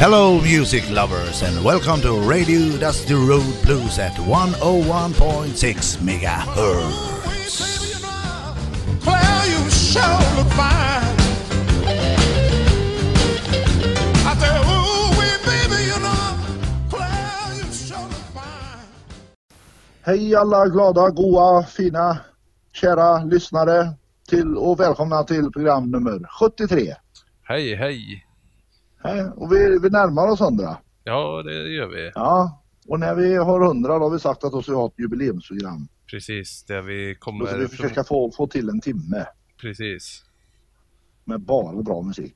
Hello, music lovers, and welcome to Radio Dusty Road Blues at 101.6 megahertz. Claire, you sure look fine. I said, ooh, wee, baby, you know, Claire, you sure look fine. Hej alla glada, goa, fina, kära lyssnare till, och välkomna till program nummer 73. Hej, hej. Och vi, vi närmar oss 100. Ja, det gör vi. Ja, och när vi har 100 då har vi sagt att då ska vi ha ett jubileumsprogram. Precis, där vi Då kommer... ska vi försöka få, få till en timme Precis. med bara bra musik.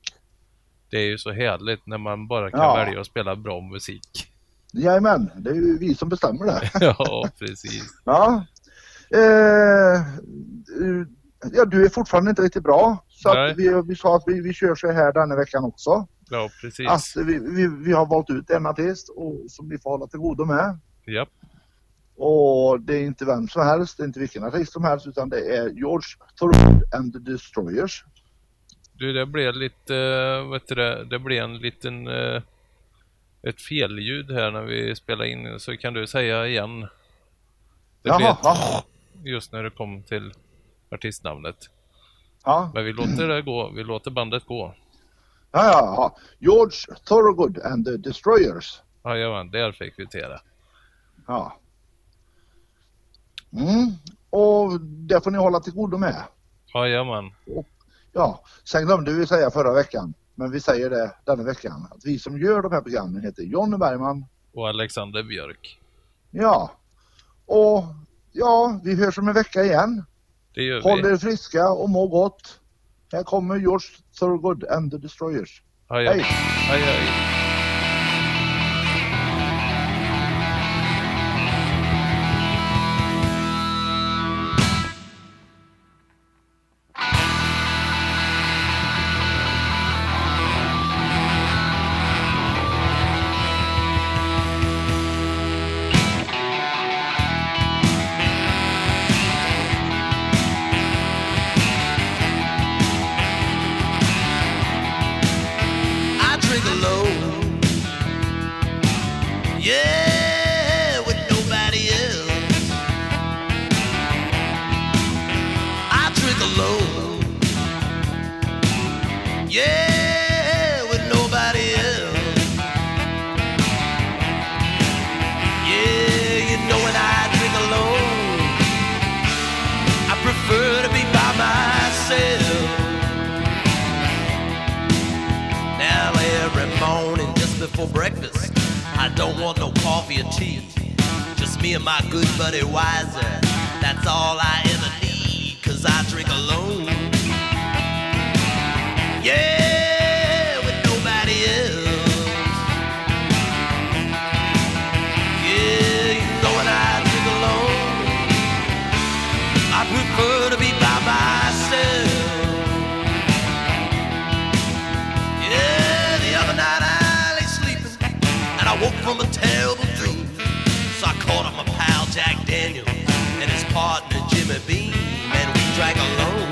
Det är ju så härligt när man bara kan Ja. välja att spela bra musik. Jajamän, det är ju vi som bestämmer det. ja, precis. Ja. Eh, ja, du är fortfarande inte riktigt bra. Så vi, vi sa att vi, vi kör så här denna veckan också. Ja, precis. Att vi, vi, vi har valt ut en artist och, som ni får hålla till godo med. Japp. Och det är inte vem som helst, det är inte vilken artist som helst utan det är George Thorogood and the Destroyers. Du, det blev lite, uh, vet du det, det blev en liten, eh, ett felljud här när vi spelade in, så kan du säga igen? Det Jaha, ja, just när det kom till artistnamnet. ja, Men vi låter det gå, vi låter bandet gå. Ja, ja. George Thorogood and the Destroyers. Jajamän, där fick vi till det. Ja. Mm. Och det får ni hålla till godo med. Jajamän. Ja, sen glömde vi säga förra veckan, men vi säger det denna veckan, att vi som gör de här programmen heter Jonny Bergman. Och Alexander Björk. Ja, och ja, vi hörs om en vecka igen. Det gör Håll vi. er friska och må gott. Här kommer George Thorogood and the Destroyers. Hej, Hej. hej. hej. Yeah, with nobody else. I drink alone. Yeah, with nobody else. Yeah, you know when I drink alone, I prefer to be by myself. Now every morning just before breakfast, I don't want coffee or tea. Just me and my good buddy Weiser. That's all I ever need, cause I drink alone. Yeah, with nobody else. Yeah, you know when I drink alone, I prefer to be by myself. Yeah, the other night I lay sleeping and I woke from a terrible partner Jimmy Beam and we drank alone.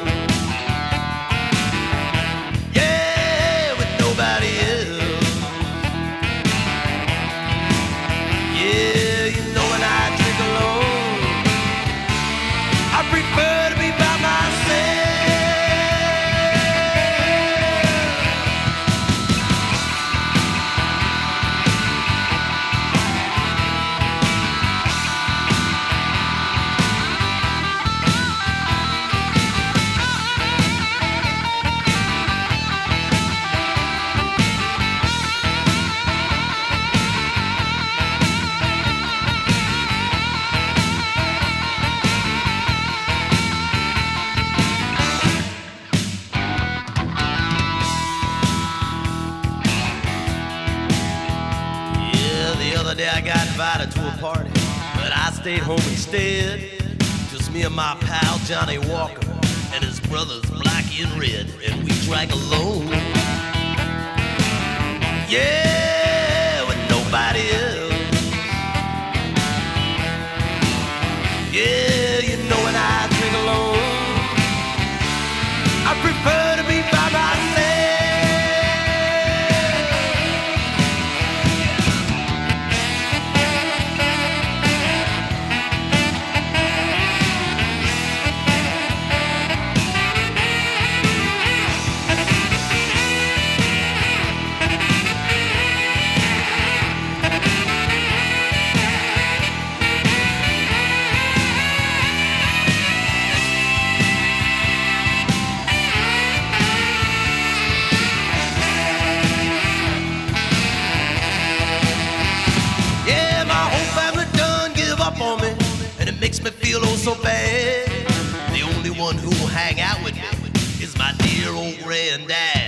Invited to a party, but I stayed home instead. Just me and my pal Johnny Walker and his brothers Blackie and Red, and we drank alone. Yeah, so bad. The only one who'll hang out with me is my dear old granddad.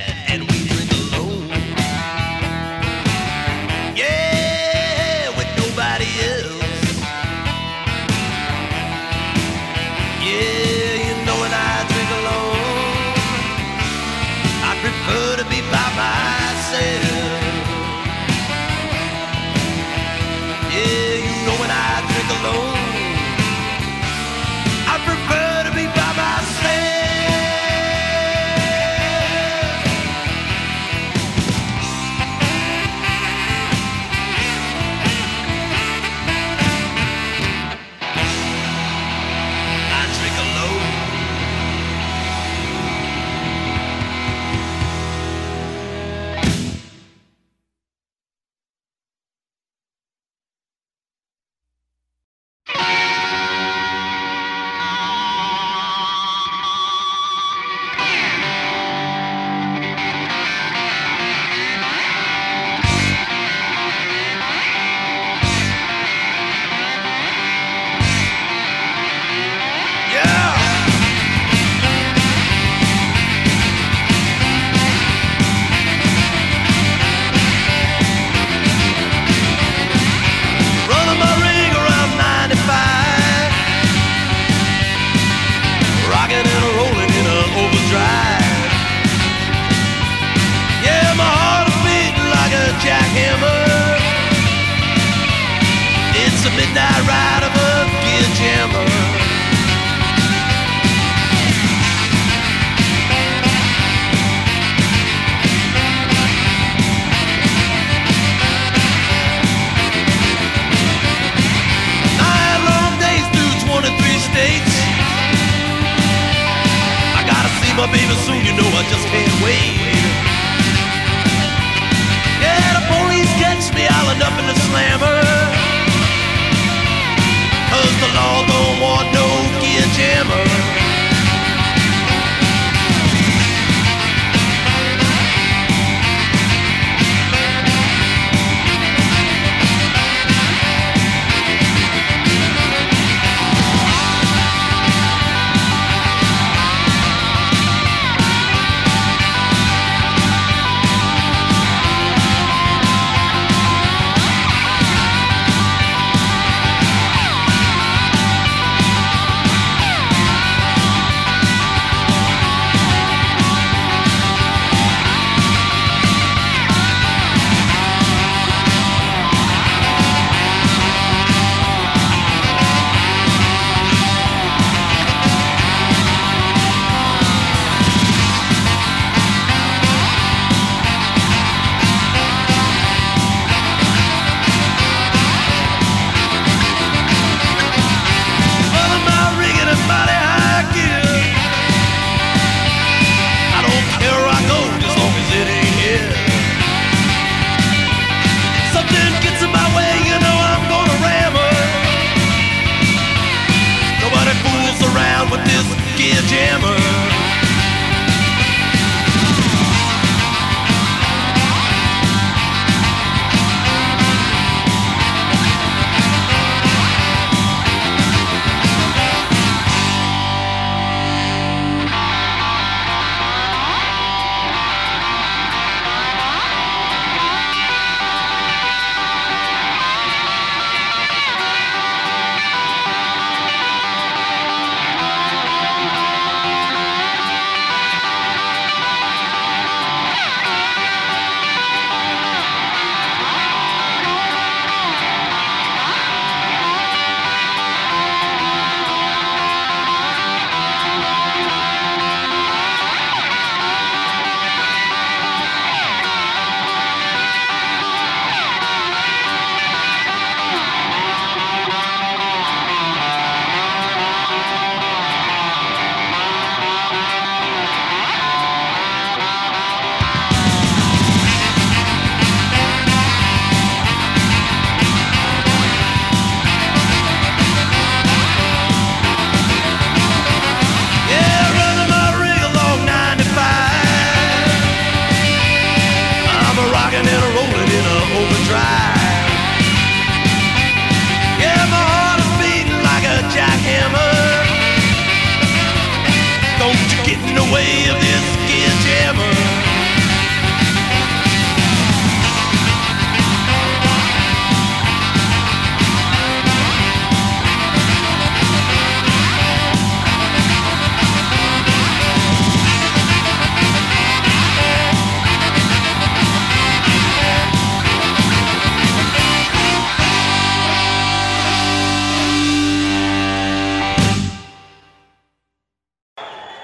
jammer.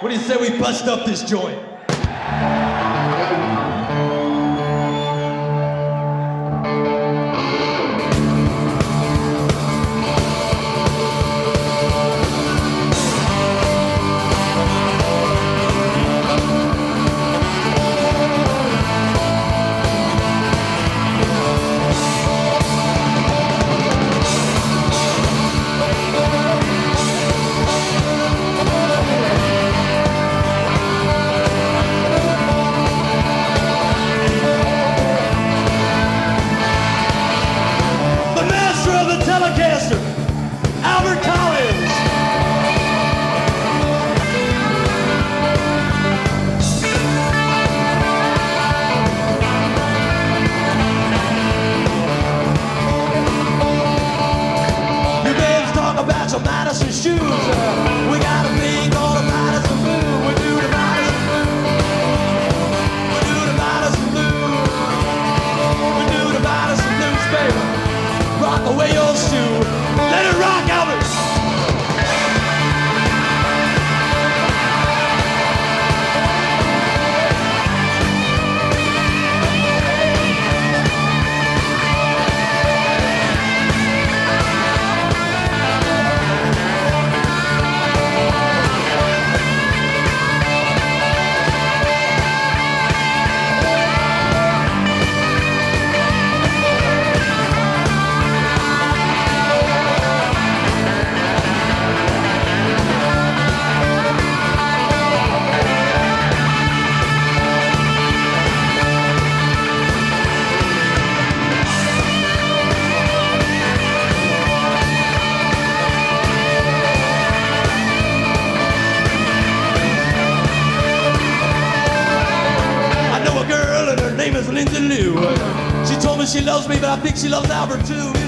What do say we bust up this joint? big she loves Albert too.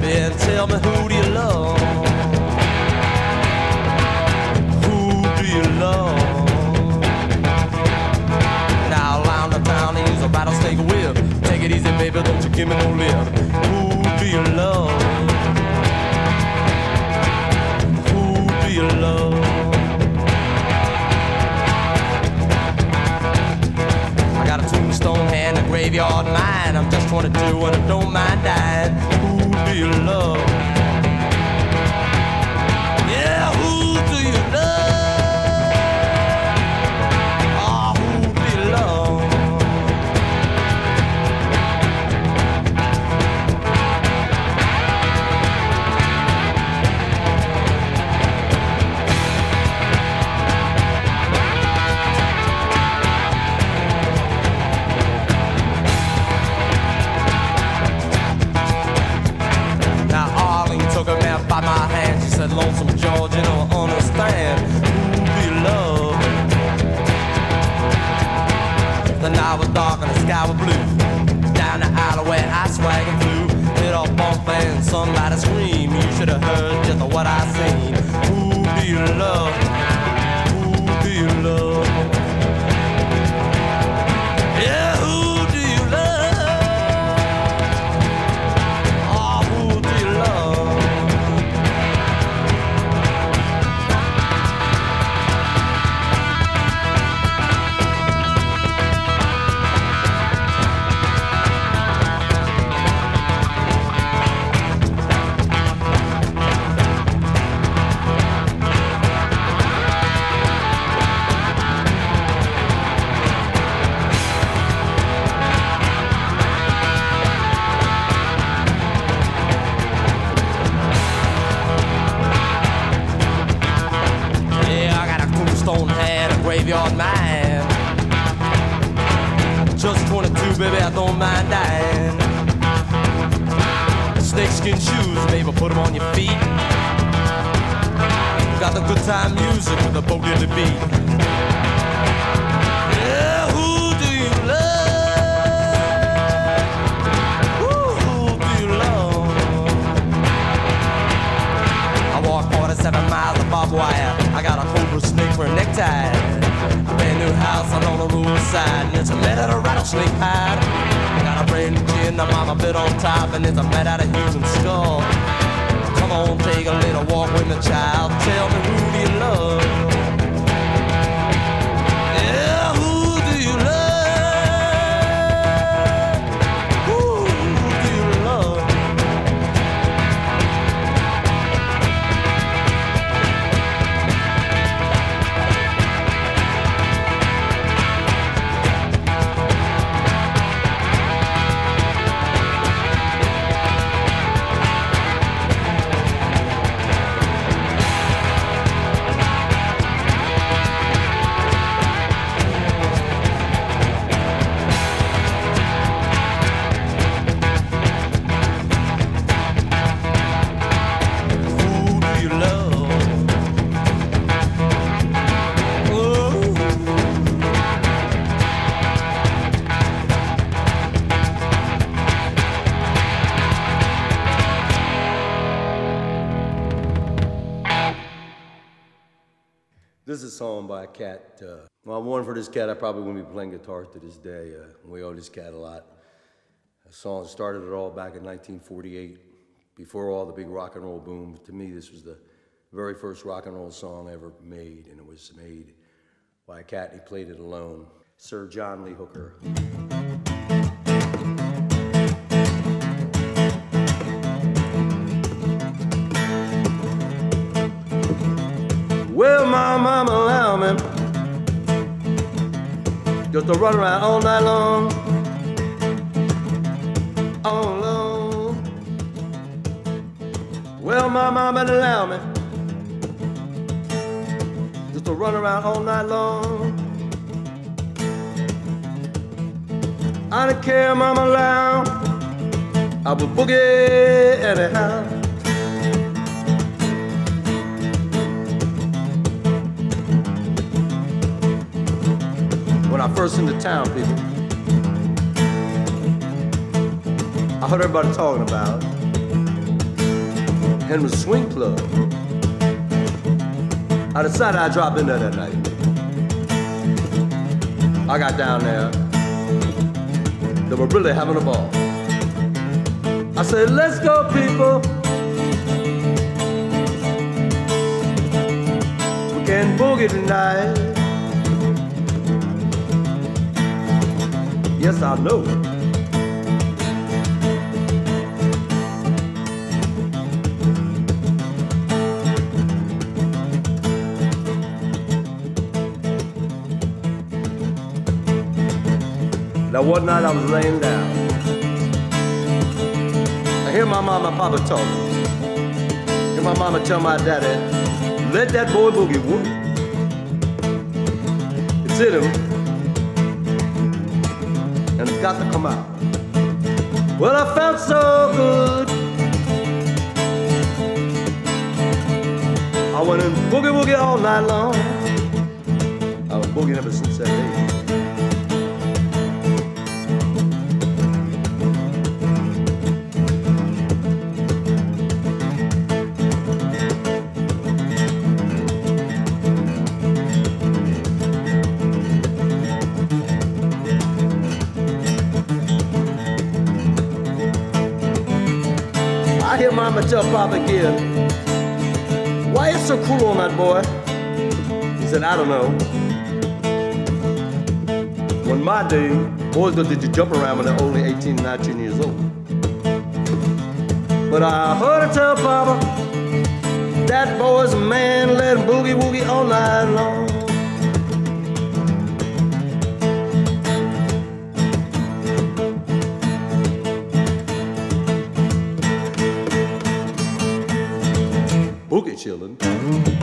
Baby, and tell me who do you love? Who do you love? Now the whip. Take it easy, baby, don't you give me no lip. Who do you love? Who do you love? I got a tombstone and a graveyard mind. I'm just 22 and I don't mind dying. Who do you love? Just on your feet. Got the good time music with a boat in the beat. Yeah, who do you love? Who, do you love? I walk 47 miles of barbed wire. I got a cobra snake for a necktie. A brand new house on the roadside, and it's a made out of rattlesnake hide. I got a brand new chin, the mama bit on top, and it's a made out of human skull. Take a little walk with me, child. Tell me who This is a song by a cat. Uh, well, one for this cat, I probably wouldn't be playing guitar to this day. Uh, we owe this cat a lot. A song started it all back in 1948, before all the big rock and roll boom. To me, this was the very first rock and roll song ever made, and it was made by a cat. He played it alone, Sir John Lee Hooker. Just to run around all night long. All alone. Well, my mama allow me just to run around all night long. I didn't care, mama allowed. I would boogie anyhow. When I first into town, people, I heard everybody talking about Henry's Swing Club. I decided I'd drop in there that night. I got down there. They were really having a ball. I said, let's go, people. We can boogie tonight. Yes, I know. Now one night I was laying down. I hear my mama and papa talking. Hear my mama tell my daddy, let that boy boogie woogie. It's in him. And got to come out. Well, I felt so good. I went in boogie woogie all night long. I was boogieing ever since that day. Eh? Mama tell Papa again, why you so cruel on that boy? He said, I don't know. When my day, boys did you jump around when they're only 18, 19 years old. But I heard her tell Papa, that boy's a man, let him boogie woogie all night long. Boogie chillin'.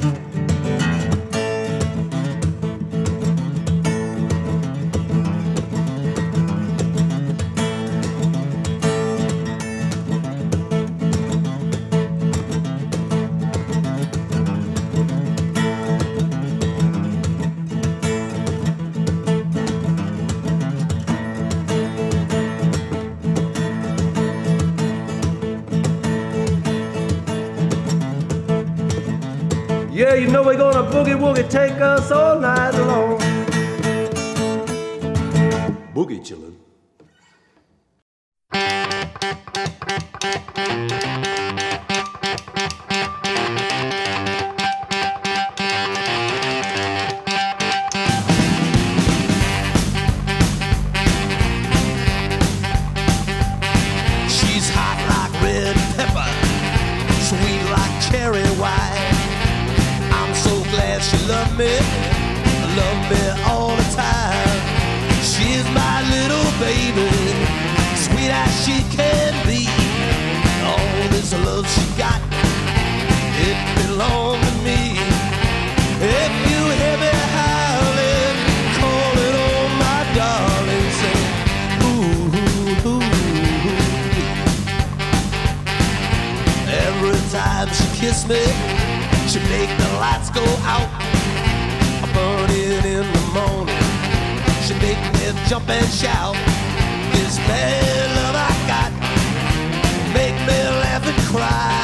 Yeah, you know we're gonna boogie woogie take us all night long. Boogie chillin'. Kissed me, she make the lights go out. Burning in the morning, she make me jump and shout. This bad love I got, make me laugh and cry.